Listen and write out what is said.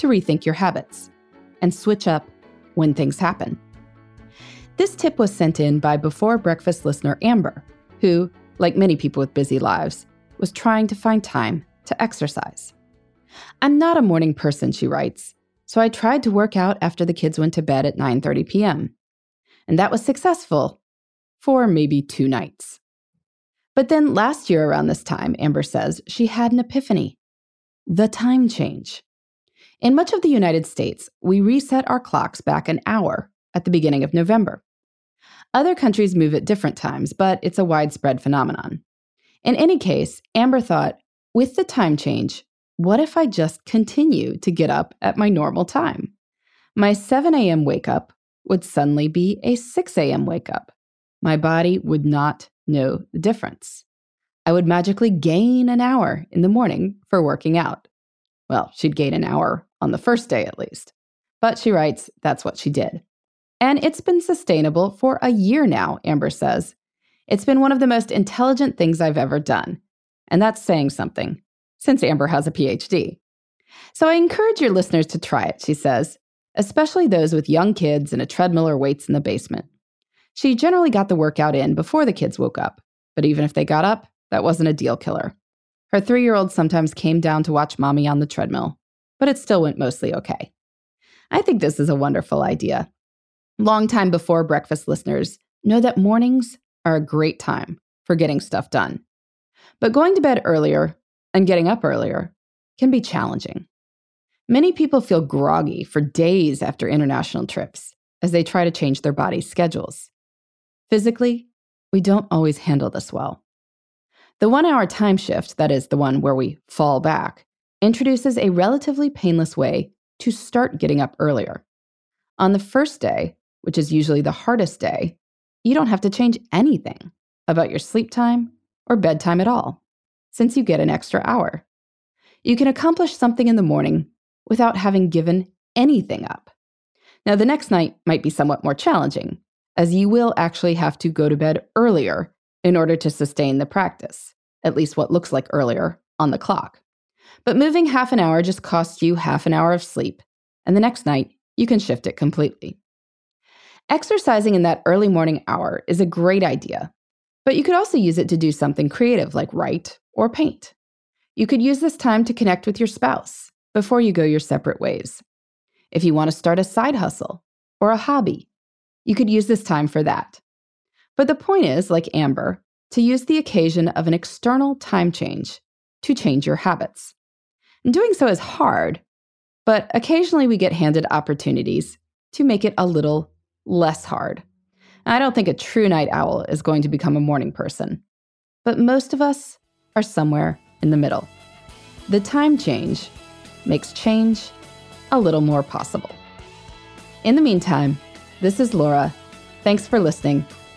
to rethink your habits and switch up when things happen. This tip was sent in by Before Breakfast listener Amber, who, like many people with busy lives, was trying to find time to exercise. I'm not a morning person, she writes, so I tried to work out after the kids went to bed at 9:30 p.m. And that was successful for maybe 2 nights. But then last year around this time, Amber says, she had an epiphany. The time change. In much of the United States, we reset our clocks back an hour at the beginning of November. Other countries move at different times, but it's a widespread phenomenon. In any case, Amber thought, with the time change, what if I just continue to get up at my normal time? My 7 a.m. wake up would suddenly be a 6 a.m. wake up. My body would not know the difference. I would magically gain an hour in the morning for working out. Well, she'd gain an hour on the first day at least. But she writes that's what she did. And it's been sustainable for a year now, Amber says. It's been one of the most intelligent things I've ever done. And that's saying something, since Amber has a PhD. So I encourage your listeners to try it, she says, especially those with young kids and a treadmill or weights in the basement. She generally got the workout in before the kids woke up, but even if they got up, that wasn't a deal killer. Her three year old sometimes came down to watch mommy on the treadmill, but it still went mostly okay. I think this is a wonderful idea. Long time before breakfast listeners know that mornings are a great time for getting stuff done. But going to bed earlier and getting up earlier can be challenging. Many people feel groggy for days after international trips as they try to change their body's schedules. Physically, we don't always handle this well. The one hour time shift, that is, the one where we fall back, introduces a relatively painless way to start getting up earlier. On the first day, which is usually the hardest day, you don't have to change anything about your sleep time or bedtime at all, since you get an extra hour. You can accomplish something in the morning without having given anything up. Now, the next night might be somewhat more challenging, as you will actually have to go to bed earlier in order to sustain the practice, at least what looks like earlier on the clock. But moving half an hour just costs you half an hour of sleep, and the next night you can shift it completely. Exercising in that early morning hour is a great idea, but you could also use it to do something creative like write or paint. You could use this time to connect with your spouse before you go your separate ways. If you want to start a side hustle or a hobby, you could use this time for that. But the point is, like Amber, to use the occasion of an external time change to change your habits. And doing so is hard, but occasionally we get handed opportunities to make it a little less hard. I don't think a true night owl is going to become a morning person, but most of us are somewhere in the middle. The time change makes change a little more possible. In the meantime, this is Laura. Thanks for listening